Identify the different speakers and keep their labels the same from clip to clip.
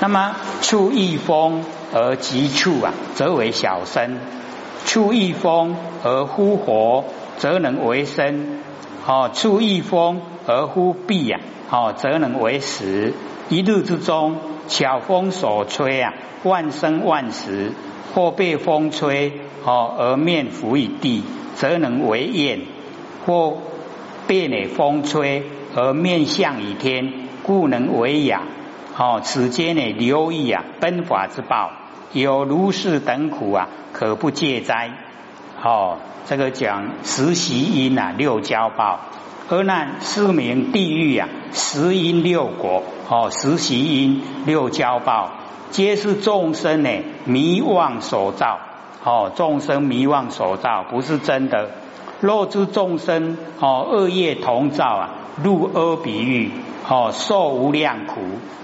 Speaker 1: 那么触一风而急触啊，则为小生；触一风而呼活，则能为生。哦，触一风而呼闭呀，哦，则能为实。一日之中，巧风所吹啊，万生万时；或被风吹，哦，而面伏于地，则能为焰；或被那风吹而面向于天，故能为雅。哦，此间呢，留意啊，奔法之报，有如是等苦啊，可不戒哉。哦，这个讲十习因啊，六交报。而难四名地狱啊，十因六果哦，十习因六交报，皆是众生呢迷妄所造哦，众生迷妄所造，不是真的。若诸众生哦，恶业同造啊，入阿比喻哦，受无量苦，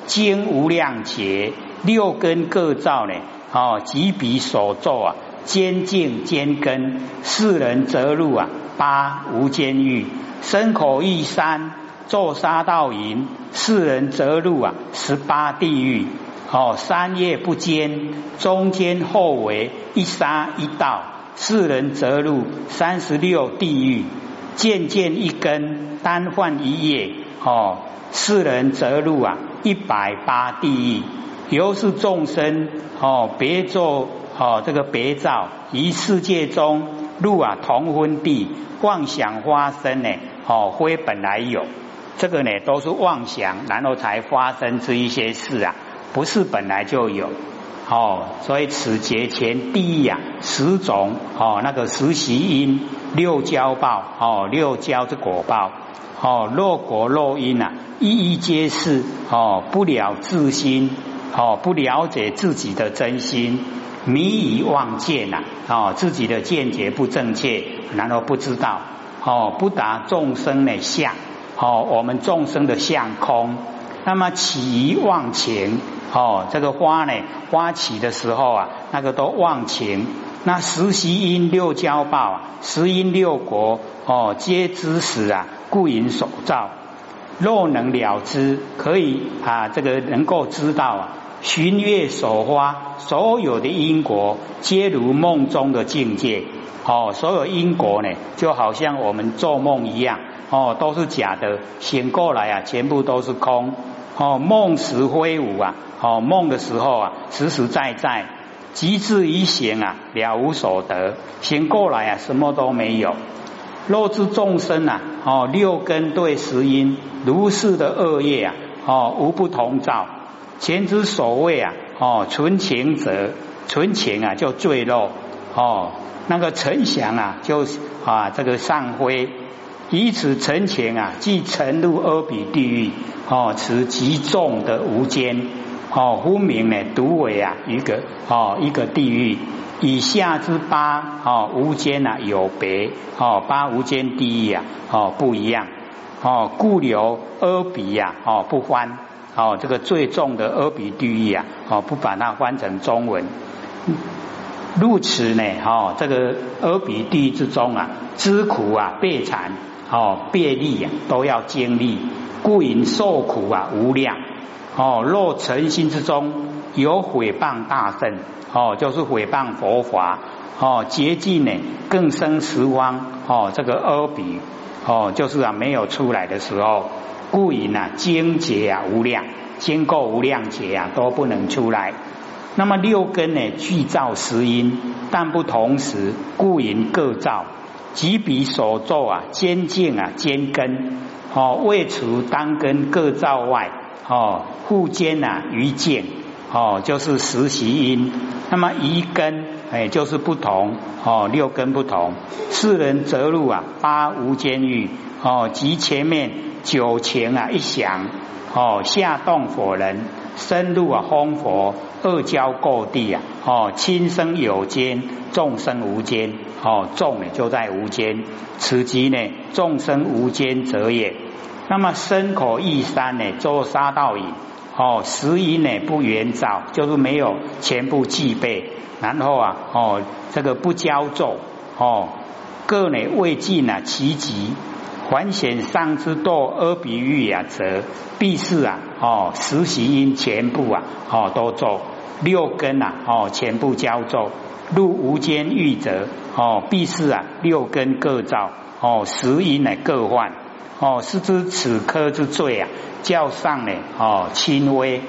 Speaker 1: 经无量劫，六根各造呢哦，即彼所作啊，坚净坚根，世人则入啊八无间狱。身口意三，坐杀道淫，世人则入啊十八地狱。哦，三业不坚，中间后为一杀一道，世人则入三十六地狱。渐渐一根，单换一夜。哦，世人则入啊一百八地狱。由是众生哦，别作哦这个别造，于世界中入啊同昏地，妄想发生呢。哦，非本来有，这个呢都是妄想，然后才发生这一些事啊，不是本来就有。哦，所以此节前第一呀，十种哦，那个十习因六交报哦，六交之果报哦，若果若因呐，一一皆是哦，不了自心哦，不了解自己的真心，迷以妄见呐哦，自己的见解不正确，然后不知道。哦，不达众生的相，哦，我们众生的相空，那么起于忘情，哦，这个花呢，花起的时候啊，那个都忘情，那十习因六交报啊，十因六国，哦，皆知识啊，故引所造。若能了之，可以啊，这个能够知道啊，寻月所花，所有的因果，皆如梦中的境界。哦，所有因果呢，就好像我们做梦一样，哦，都是假的，醒过来啊，全部都是空。哦，梦时挥舞啊，哦，梦的时候啊，实实在在，极致一醒啊，了无所得。醒过来啊，什么都没有。若知众生啊，哦，六根对十因，如是的恶业啊，哦，无不同造。前之所谓啊，哦，纯情者，纯情啊，就坠落。哦。那个陈翔啊，就啊这个上灰，以此陈前啊，即沉入阿鼻地狱哦，此极重的无间哦，分明呢独为啊一个哦一个地狱，以下之八哦无间啊有别哦八无间地狱啊哦不一样哦故留阿鼻呀哦不翻哦这个最重的阿鼻地狱啊哦不把它翻成中文。入此呢，哦，这个阿鼻地狱之中啊，知苦啊，悲惨哦，别利啊，都要经历，故因受苦啊无量哦。若诚心之中有毁谤大圣哦，就是毁谤佛法哦，竭尽呢更生十方哦，这个阿鼻哦，就是啊没有出来的时候，故因啊精劫啊无量，经过无量劫啊都不能出来。那么六根呢，具造十因，但不同时，故因各造。即彼所作啊，兼净啊，兼根哦，未除单根各造外哦，互兼啊，于见哦，就是实习因。那么一根哎，就是不同哦，六根不同。世人则入啊，八无间狱哦，即前面九情啊一响哦，下动火人。深入啊，空佛二交各地啊，哦，亲生有间，众生无间，哦，众呢就在无间，此即呢众生无间者也。那么身口意三呢，做杀道矣。哦，十因呢不圆照，就是没有全部具备。然后啊，哦，这个不骄纵，哦，各呢未尽啊其极，凡显上之道而比喻啊，则必是啊哦，实习因全部啊哦都做六根啊哦全部交奏入无间狱则哦，必是啊六根各造哦，十因呢各换哦，是知此科之罪啊较上呢哦轻微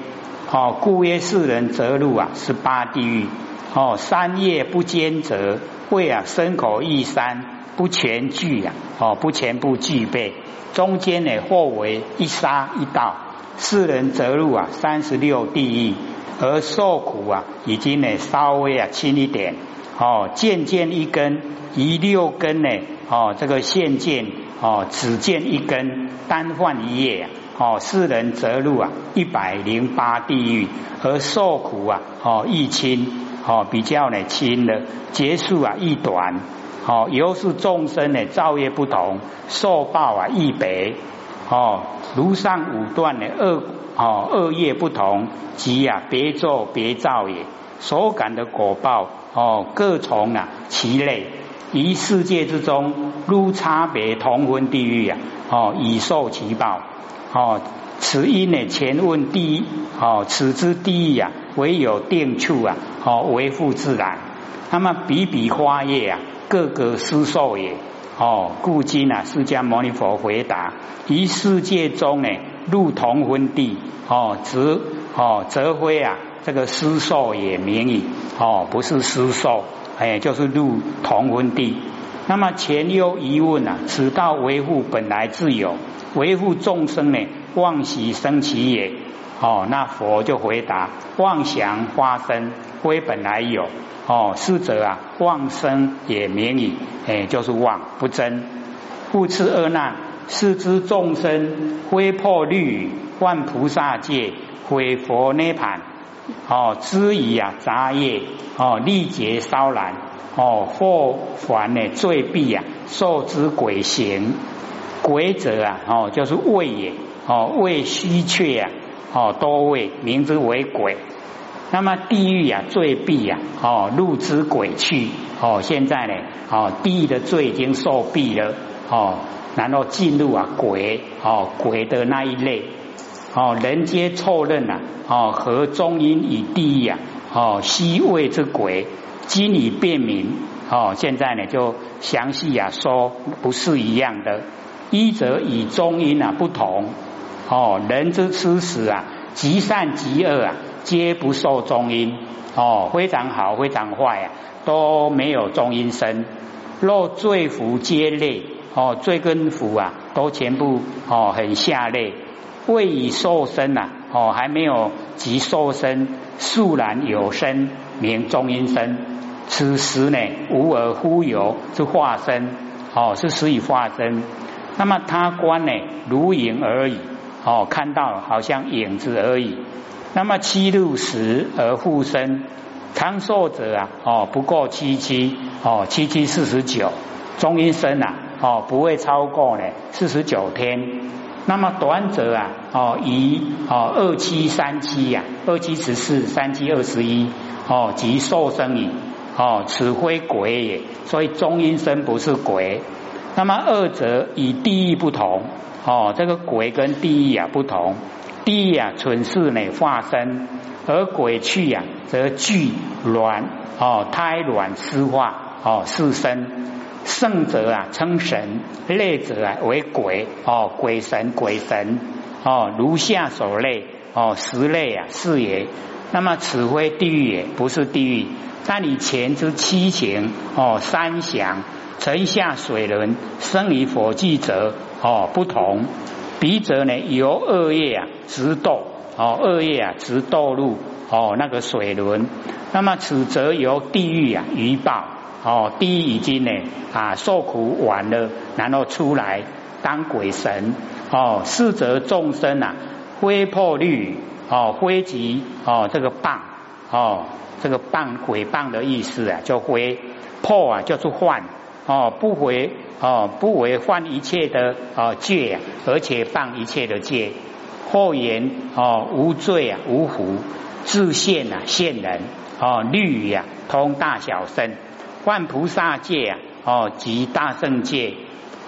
Speaker 1: 哦，故曰世人则入啊十八地狱。哦，三业不兼则为啊身口意三。不全具啊，哦，不全部具备，中间呢或为一沙一道，世人则入啊三十六地狱，而受苦啊已经呢稍微啊轻一点，哦，渐渐一根，一六根呢，哦，这个现见哦只见一根，单换一夜，哦，世人则入啊一百零八地狱，而受苦啊哦亦轻，哦比较呢轻的，结束啊亦短。哦，由是众生呢，造业不同，受报啊亦别。哦，如上五段的恶哦恶业不同，即啊别作别造也。所感的果报哦各从啊其类，于世界之中，如差别同分地狱啊哦以受其报。哦，此因呢前问第一哦此之地狱啊，唯有定处啊哦维护自然。那么比比花叶啊。各个施受也哦，故今啊，释迦牟尼佛回答：于世界中呢，入同分地哦，则哦则非啊，这个施受也名矣哦，不是施受，哎，就是入同分地。那么前有疑问啊，此道维护本来自有，维护众生呢，妄喜生其也哦。那佛就回答：妄想发生，非本来有。哦，是者啊，妄生也名矣，哎，就是妄不真，故次恶难，是之众生挥破律，万菩萨戒，毁佛涅盘，哦，知以啊杂业，哦，力竭烧然，哦，或凡呢罪弊啊，受之鬼行，鬼者啊，哦，就是畏也，哦，畏虚怯啊，哦，多畏，名之为鬼。那么地狱呀，罪弊呀，哦，入之鬼去，哦，现在呢，哦，地狱的罪已经受毙了，哦，然后进入啊鬼，哦，鬼的那一类，哦，人皆错认呐，哦，和中阴以地狱啊，哦，西位之鬼，今已辨明，哦，现在呢就详细啊说不是一样的，一则与中阴啊不同，哦，人之吃食啊，极善极恶啊。皆不受中阴哦，非常好，非常坏啊，都没有中阴身。若罪福皆类哦，罪跟福啊，都全部哦很下类。未以受身呐哦，还没有即受身，肃然有身，名中阴身。此时呢，无而忽有之化身哦，是死以化身。那么他观呢，如影而已哦，看到好像影子而已。那么七入十而复生，长寿者啊，哦，不过七七，哦，七七四十九，中阴身啊，哦，不会超过呢四十九天。那么短者啊，哦，以哦二七三七呀，二七十四，三七二十一，哦，即寿生矣，哦，此非鬼也。所以中阴身不是鬼。那么二者以地域不同，哦，这个鬼跟地狱啊不同。地狱啊，存世呢化身，而鬼去呀，则具卵哦，胎卵湿化哦，是身。圣者啊称神，类者啊为鬼哦，鬼神鬼神哦，如下所类哦，十类啊是也。那么此非地狱也，不是地狱。但以前之七情哦，三想沉下水轮，生于火炬者哦，不同。彼者呢，由恶业啊直堕哦，恶业啊直堕入哦那个水轮。那么此则由地狱啊余报哦，地狱已经呢啊受苦完了，然后出来当鬼神哦。是则众生啊挥破律哦，挥及哦这个棒哦，这个棒鬼棒的意思啊，叫挥破啊，叫做换哦，不回。哦，不为犯一切的哦戒，而且犯一切的戒。后言哦，无罪啊，无福，自现啊，现人哦，律呀，通大小圣，万菩萨戒啊，哦，及大圣戒，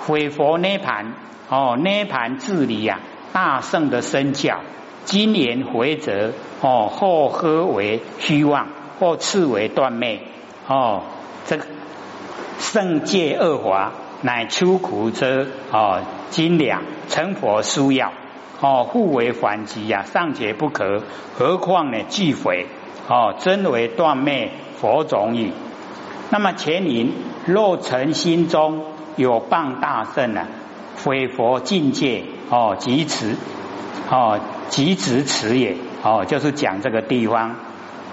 Speaker 1: 毁佛涅盘哦，涅盘治理呀，大圣的身教，今言回则哦，或喝为虚妄，或次为断灭哦，这个圣界恶华，乃出苦者哦，精良成佛殊要哦，互为反击呀，尚且不可，何况呢？俱毁哦，真为断灭佛种矣。那么前人，若诚心中有谤大圣啊，毁佛境界哦，即此哦，即指此也哦，就是讲这个地方。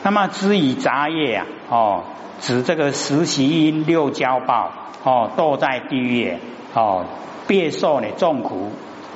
Speaker 1: 那么知以杂业啊哦，指这个实习因六交报哦，堕在地狱哦，别受呢众苦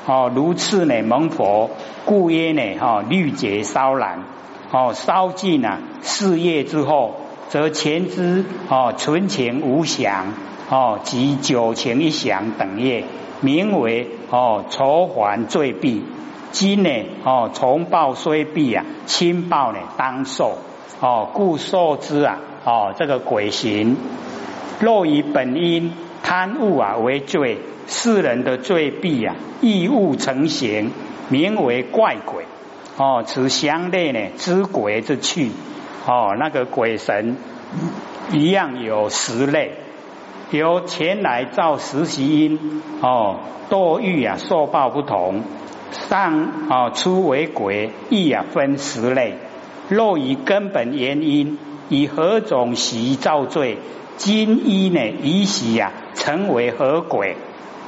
Speaker 1: 哦，如次呢蒙佛，故曰呢哈律劫烧然哦，烧尽啊事业之后。则前之哦，存情无想哦，及九情一想等业，名为哦愁还罪弊。今呢哦，重报虽弊啊，轻报呢当受哦，故受之啊哦，这个鬼行。若以本因贪物啊为罪，世人的罪弊啊，异物成形，名为怪鬼哦。此相类呢知鬼之趣。哦，那个鬼神一样有十类，由前来造实习因哦，堕欲啊受报不同，上啊出为鬼亦啊分十类。若以根本原因，以何种习造罪？今依呢以习啊成为何鬼？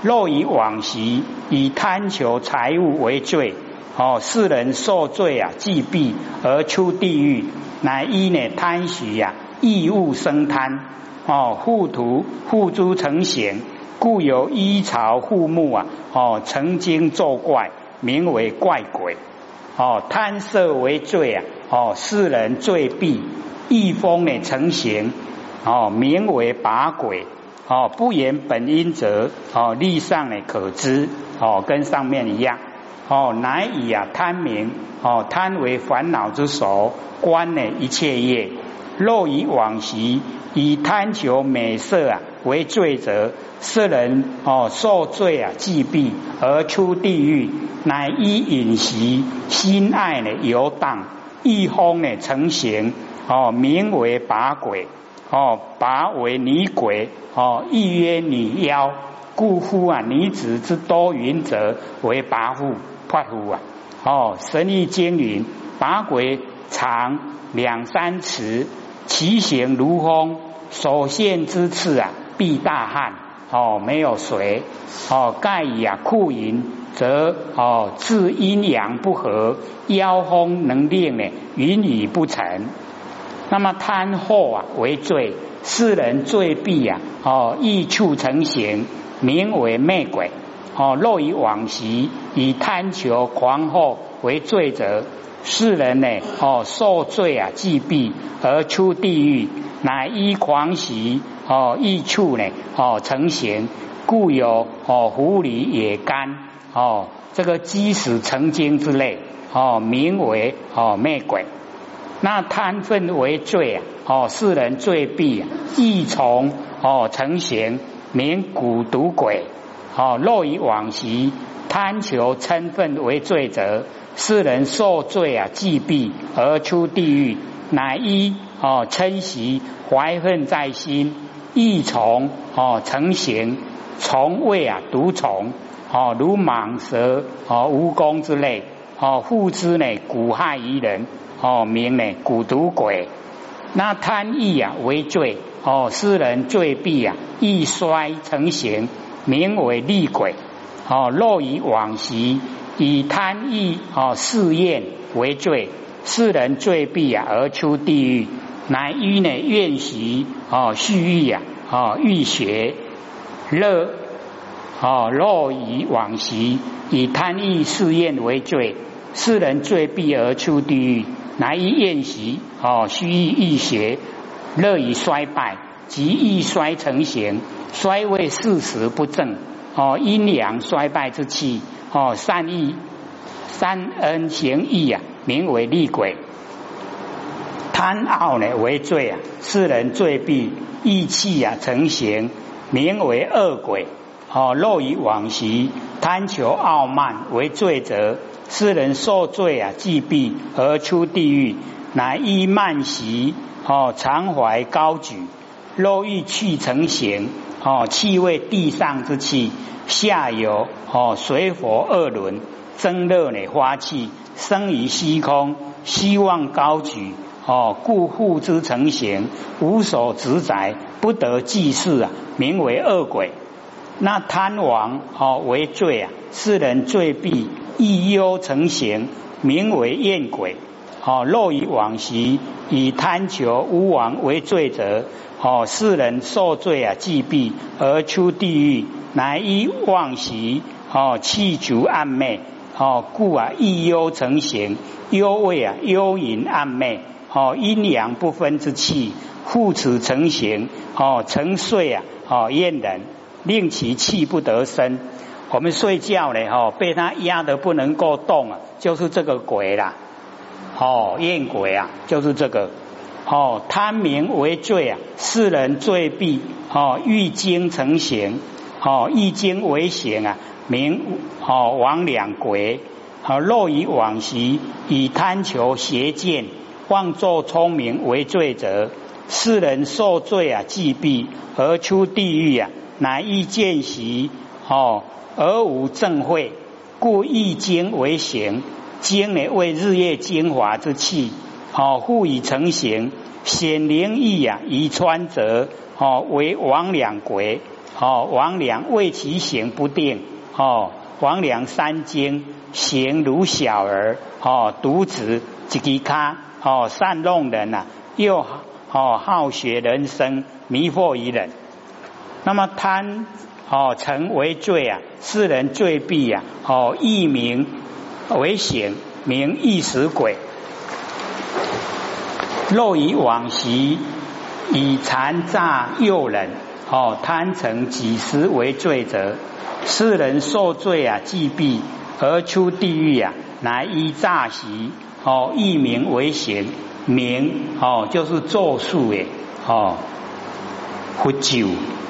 Speaker 1: 若以往习以贪求财物为罪，哦世人受罪啊既毙而出地狱。乃一呢贪习呀，异物生贪哦，护图护诸成形，故有依巢护木啊哦，曾经作怪，名为怪鬼哦，贪色为罪啊哦，世人罪必异风呢成形哦，名为拔鬼哦，不言本因者哦，立上呢可知哦，跟上面一样。哦，乃以啊贪名哦，贪为烦恼之首，观呢一切业。若以往昔以贪求美色啊为罪责，世人哦受罪啊既毙而出地狱，乃依饮食心爱呢游荡，一风呢成形哦，名为拔鬼哦，拔为女鬼哦，亦曰女妖，故夫啊女子之多云者为拔夫。发乎啊！哦，神力经云，八鬼长两三尺，其形如风，所现之次啊，必大旱。哦，没有水。哦，盖以啊库银，则哦自阴阳不和，妖风能令呢云雨不成。那么贪祸啊为罪，世人罪必啊哦易处成形，名为魅鬼。哦，若以往昔以贪求狂惑为罪者，世人呢？哦，受罪啊，既毙而出地狱，乃依狂喜哦，易处呢？哦，成形，故有哦，狐狸野干哦，这个鸡屎成精之类哦，名为哦，魅鬼。那贪分为罪啊，哦，世人罪必易从哦，成形，名蛊毒鬼。哦，若以往昔贪求称分为罪者，世人受罪啊，既毙而出地狱，乃依哦嗔习怀恨在心，亦从哦成形，从未啊毒虫哦，如蟒蛇哦蜈蚣之类哦，互之呢蛊害于人哦，名呢蛊毒鬼。那贪欲啊为罪哦，世人罪必啊易衰成形。名为厉鬼，哦，若以往昔以贪欲哦试验为罪，世人罪必啊而出地狱，乃于呢怨习哦蓄欲啊哦欲学乐哦若以往昔以贪欲试验为罪，世人罪必而出地狱，乃于怨习哦蓄欲欲学乐以衰败。即易衰成形，衰为事实不正哦，阴阳衰败之气哦，善意三恩行义啊，名为厉鬼。贪傲呢为罪啊，世人罪必意气啊成形，名为恶鬼哦，漏于往昔，贪求傲慢为罪责，世人受罪啊，既毙而出地狱，乃依慢习哦，常怀高举，肉欲去成形哦，气味地上之气，下游哦，水火二轮，蒸热呢花气，生于虚空，希望高举。哦，故复之成形，无所执宅，不得祭祀啊，名为恶鬼。那贪王哦为罪啊，世人罪必亦忧成形，名为厌鬼。哦，若以往昔以贪求无王为罪者，哦，世人受罪啊，既毙而出地狱，乃依妄习哦，气足暗昧哦，故啊亦忧成形，忧畏啊，幽隐暗昧。哦，阴阳不分之气，互此成形。哦，成睡啊，哦，厌人，令其气不得生。我们睡觉呢，哦，被他压得不能够动啊，就是这个鬼啦。哦，厌鬼啊，就是这个。哦，贪名为罪啊，世人罪必。哦，欲精成形。哦，欲精为形啊，名哦亡两鬼。哦，若以往昔以贪求邪见。妄作聪明为罪者，世人受罪啊，既毙而出地狱啊，乃易见习哦，而无正慧，故易精为形，精呢为日月精华之气，哦，复以成形，显灵异啊，以穿则哦为王两鬼，哦王两为其形不定，哦王两三经形如小儿，哦独子一吉卡。哦，善弄人呐，又哦好学人生，迷惑于人。那么贪哦成为罪啊，世人罪必呀。哦，一名为显，名一时鬼。若以往昔以残诈诱人，哦贪成几时为罪者，世人受罪啊，既必而出地狱啊，乃依诈习。哦，一名为显，名哦就是咒术诶，哦，佛咒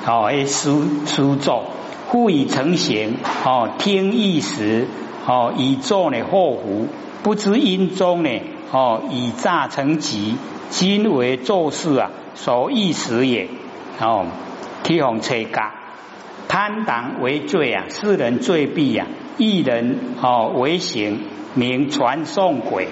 Speaker 1: 哦，诶书书咒，复以成形哦，听意时哦，以作呢祸福，不知因中呢哦，以诈成吉，今为咒事啊，所意时也哦，提红切嘎，贪党为罪啊，世人罪必呀，一人哦为行，名传送鬼。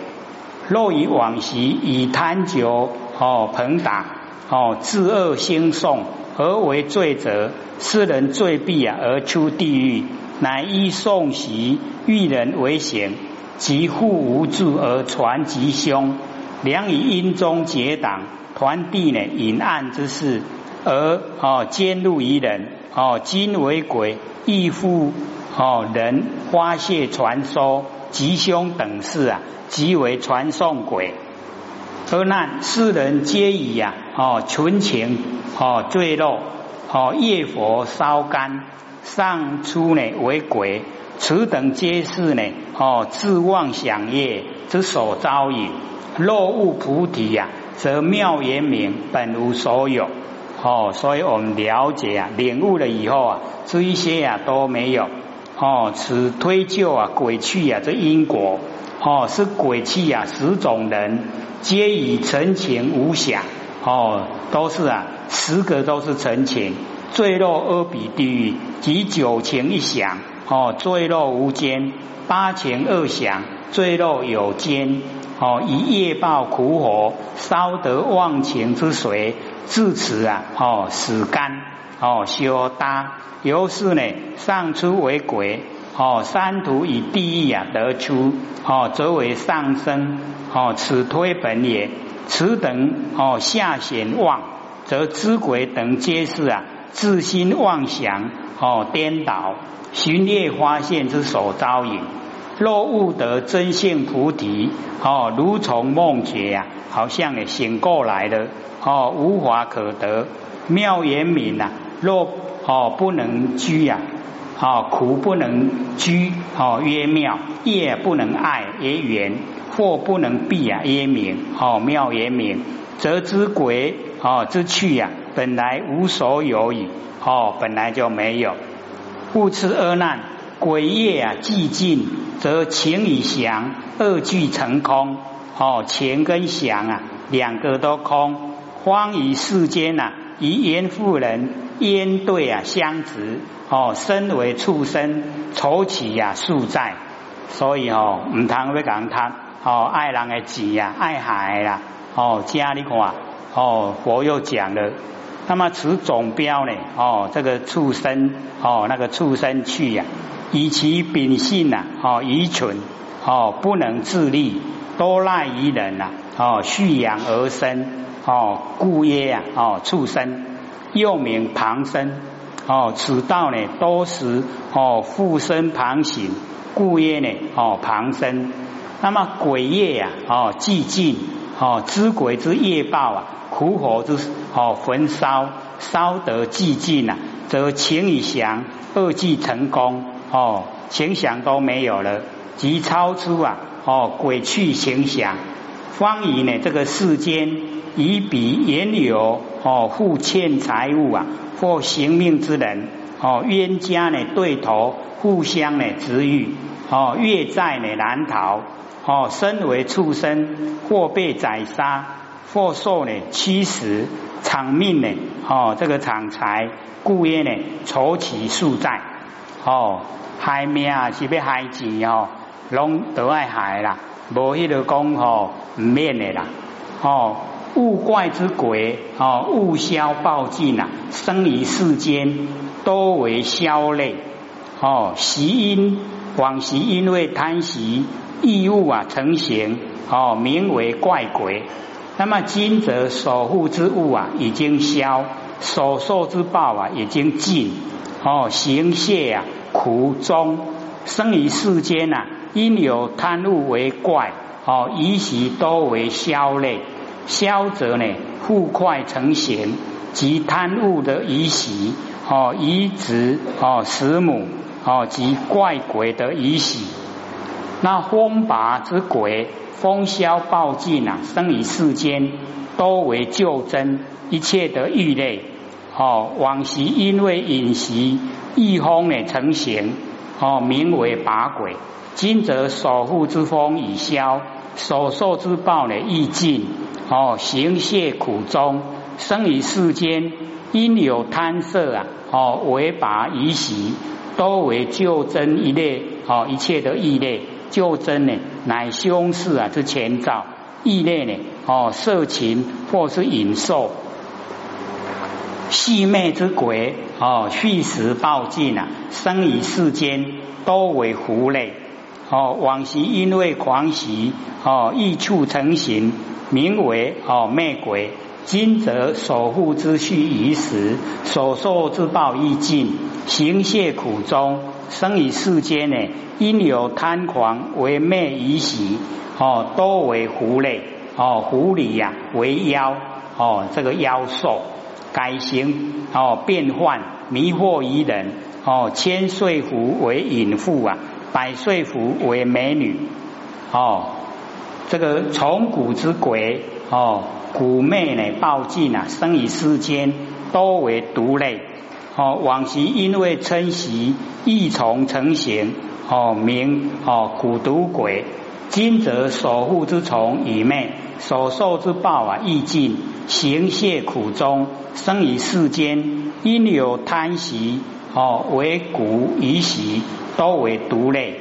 Speaker 1: 若以往昔以贪酒哦朋党哦自恶兴讼而为罪者，世人罪必啊而出地狱，乃依送习遇人为贤，及父无助而传吉凶，良以阴中结党，团地呢隐暗之事，而哦兼入于人哦今为鬼，亦复哦人发泄传说吉凶等事啊。即为传送鬼，而难世人皆以呀哦纯情哦坠落哦业佛烧干上出呢为鬼，此等皆是呢哦自妄想业之所招引。若悟菩提呀，则妙言明本无所有哦。所以我们了解啊，领悟了以后啊，这一些呀都没有哦。此推就啊鬼去啊这因果。哦，是鬼气啊！十种人皆以成情无想，哦，都是啊，十个都是成情，坠落阿鼻地狱；及九情一想，哦，坠落无间；八情二想，坠落有间。哦，以业报苦火烧得忘情之水，至此啊，哦，死干，哦，修搭，由是呢，上出为鬼。哦，三途以地狱啊得出，哦，则为上升，哦，此推本也。此等哦下显旺，则知鬼等皆是啊自心妄想，哦颠倒，寻业发现之所招引。若悟得真性菩提，哦，如从梦觉呀，好像也醒过来了，哦，无法可得。妙言明呐，若哦不能居呀。哦，苦不能居，哦曰妙；业不能爱，曰圆；祸不能避啊，曰明。哦，妙曰明，则知鬼哦之去呀，本来无所有矣。哦，本来就没有。不吃恶难，鬼业啊寂静，则情与祥二俱成空。哦，情跟祥啊，两个都空。荒于世间呐，与阎妇人焉对啊相执？哦，身为畜生，愁起呀宿债。所以哦，唔通要讲他哦，爱人的钱呀，爱孩啦。哦，家里看哦，佛又讲了。那么此总标呢？哦，这个畜生哦，那个畜生去呀，以其秉性呐，哦，愚蠢哦，不能自立，多赖于人呐，哦，蓄养而生哦，故曰呀，哦，畜生又名旁生哦，此道呢，多时哦，附身旁行，故曰呢，哦，旁生。那么鬼业呀，哦，寂静哦，知鬼之业报啊。苦火之哦焚烧烧得寂静呐，则情与祥二俱成功哦，情想都没有了，即超出啊哦鬼去情祥，方以呢这个世间以彼言流哦互欠财物啊或行命之人哦冤家呢对头互相呢执欲哦越债呢难逃哦身为畜生或被宰杀。或受呢七十场命呢哦这个场财故曰呢筹起数债。哦害命啊是要害钱哦拢都爱害啦。无迄个讲吼唔免的啦。哦物怪之鬼哦物消暴尽啊生于世间多为消类哦习因往昔因为贪习异物啊成形哦名为怪鬼。那么今则守护之物啊，已经消；所受之报啊，已经尽。哦，行谢啊，苦中生于世间呐，因有贪物为怪。哦，以习多为消类，消则呢，复快成形，即贪物的遗习。哦，移植哦，死母哦，即怪鬼的遗习。那风拔之鬼。风消暴尽啊，生于世间，多为旧真，一切的欲类。哦，往昔因为饮食异风呢成形，哦，名为拔鬼。今则守护之风已消，所受之报呢亦尽。哦，行谢苦中，生于世间，因有贪色啊，哦，为拔以习，多为旧真一类。哦，一切的异类。就真呢，乃凶事啊之前兆；异类呢，哦，色情或是隐兽，戏媚之鬼，哦，虚实暴尽啊，生于世间，多为狐类。哦，往昔因为狂喜，哦，易处成形，名为哦媚鬼。今则守护之须已时，所受之报亦尽，行谢苦中。生于世间呢，因有贪狂为魅以喜，哦，多为狐类，哦，狐狸呀为妖，哦，这个妖兽改形，哦，变幻迷惑于人，哦，千岁狐为隐妇啊，百岁狐为美女，哦，这个从古之鬼，哦，古魅呢暴尽啊，生于世间多为毒类。哦，往昔因为嗔习异虫成形，哦名哦苦毒鬼。今则守护之虫已灭，所受之报啊亦尽，行谢苦中，生于世间，因有贪习，哦为骨以习，多为毒类，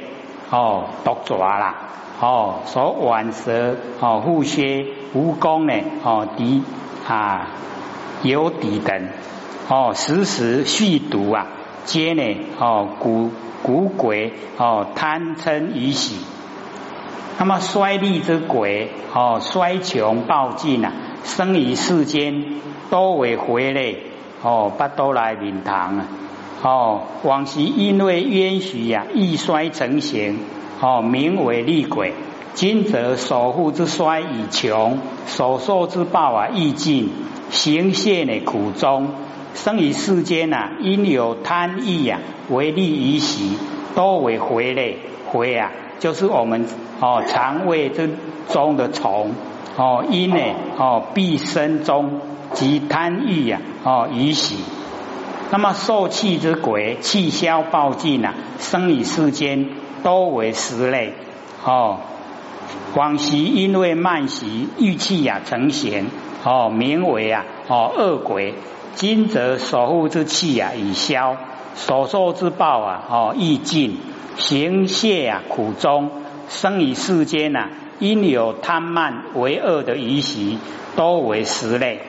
Speaker 1: 哦毒蛇啦，哦所挽蛇，哦护蝎、蜈蚣呢，哦敌啊有敌等。哦，时时续毒啊，皆呢哦，古古鬼哦，贪嗔疑喜。那么衰利之鬼哦，衰穷暴尽啊，生于世间多为回类哦，不都来领堂啊。哦，往昔因为冤许呀，易衰成形哦，名为厉鬼。今则守护之衰已穷，所受之报啊亦尽，行谢呢苦中。生于世间呐，因有贪欲呀，为利于喜，多为回类。回啊，就是我们哦肠胃之中的虫哦，因呢哦必生中及贪欲呀哦于喜。那么受气之鬼，气消报尽啊，生于世间多为十类哦。往昔因为慢习欲气呀成形哦，名为啊哦恶鬼。今则守护之气呀已消，所受之报啊哦亦尽，行谢啊苦中，生于世间呐，因有贪慢为恶的余习，多为十类。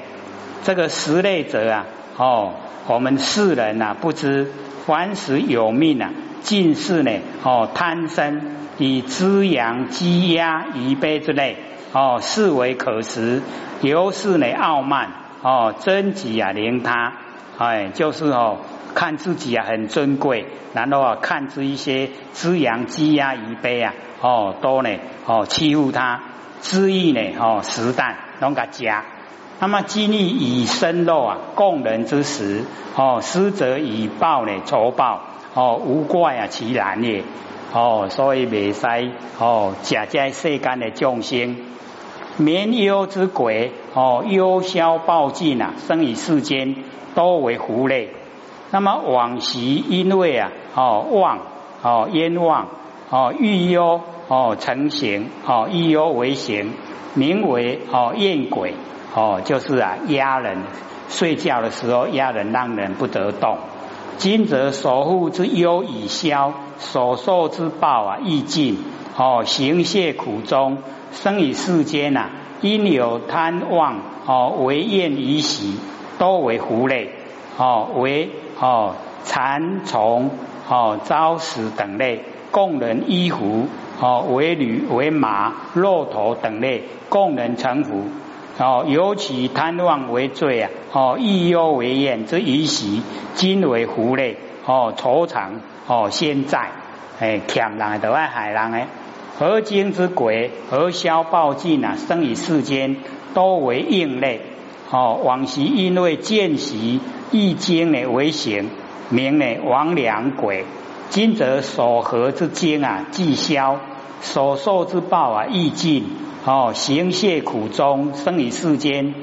Speaker 1: 这个十类者啊哦，我们世人呐不知，凡时有命啊，尽是呢哦贪生。以滋养积压遗悲之类哦，视为可食，由是呢傲慢哦，争己啊怜他，哎，就是哦看自己啊很尊贵，然后啊看这一些滋养积压遗悲啊哦都呢哦欺负他，恣意呢哦食啖拢个加，那么今日以生肉啊供人之食哦，施则以报呢酬报哦，无怪啊其然也。哦，所以未使哦，假在世间的众生，绵忧之鬼哦，忧消暴尽啊，生于世间都为狐类。那么往昔因为啊哦妄哦冤妄哦欲忧哦成形哦欲忧为形，名为哦厌鬼哦，就是啊压人睡觉的时候压人，让人不得动。今则所护之忧已消，所受之报啊亦尽。哦，行谢苦中，生于世间呐，因有贪妄哦为厌于喜，多为狐类哦为哦蚕虫哦招死等类，供人衣服哦为驴为马骆驼等类，供人乘服。哦，尤其贪妄为罪啊！哦，欲忧为厌之余习，今为狐类。哦，愁肠哦，现在哎，欠人都爱害人诶。何经之鬼，何消暴尽啊？生于世间，多为应类。哦，往昔因为见习易经呢为形，名呢亡良鬼。今则所合之经啊，既消，所受之报啊，易尽。哦，行谢苦中，生于世间，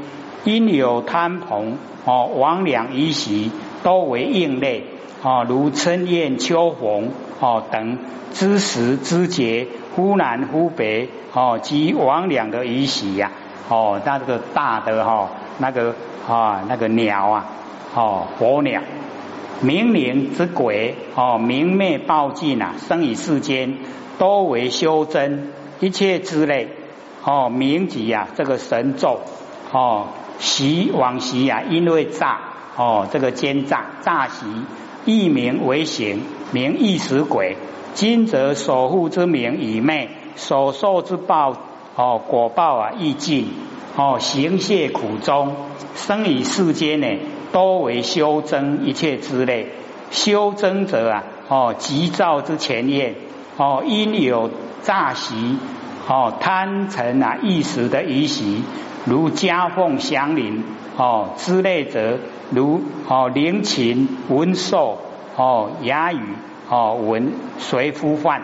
Speaker 1: 因有贪朋哦，亡两一习，多为应类哦，如春燕、秋鸿哦等知时知节，忽南忽北哦，及亡两的一习呀哦，那这个大的哈，那个啊那个鸟啊哦，火鸟，冥灵之鬼哦，明灭暴尽啊，生于世间，多为修真一切之类。哦，名籍呀，这个神咒哦，习往习呀，因为诈哦，这个奸诈诈习，一名为行，名一时鬼。今则守护之名已昧，所受之报哦，果报啊亦尽哦，行谢苦中，生于世间呢，多为修真一切之类。修真者啊，哦，急躁之前验哦，因有诈习。哦，贪嗔啊，一时的疑习，如家凤祥林哦之类者，如哦灵禽文兽哦哑语哦文随夫犯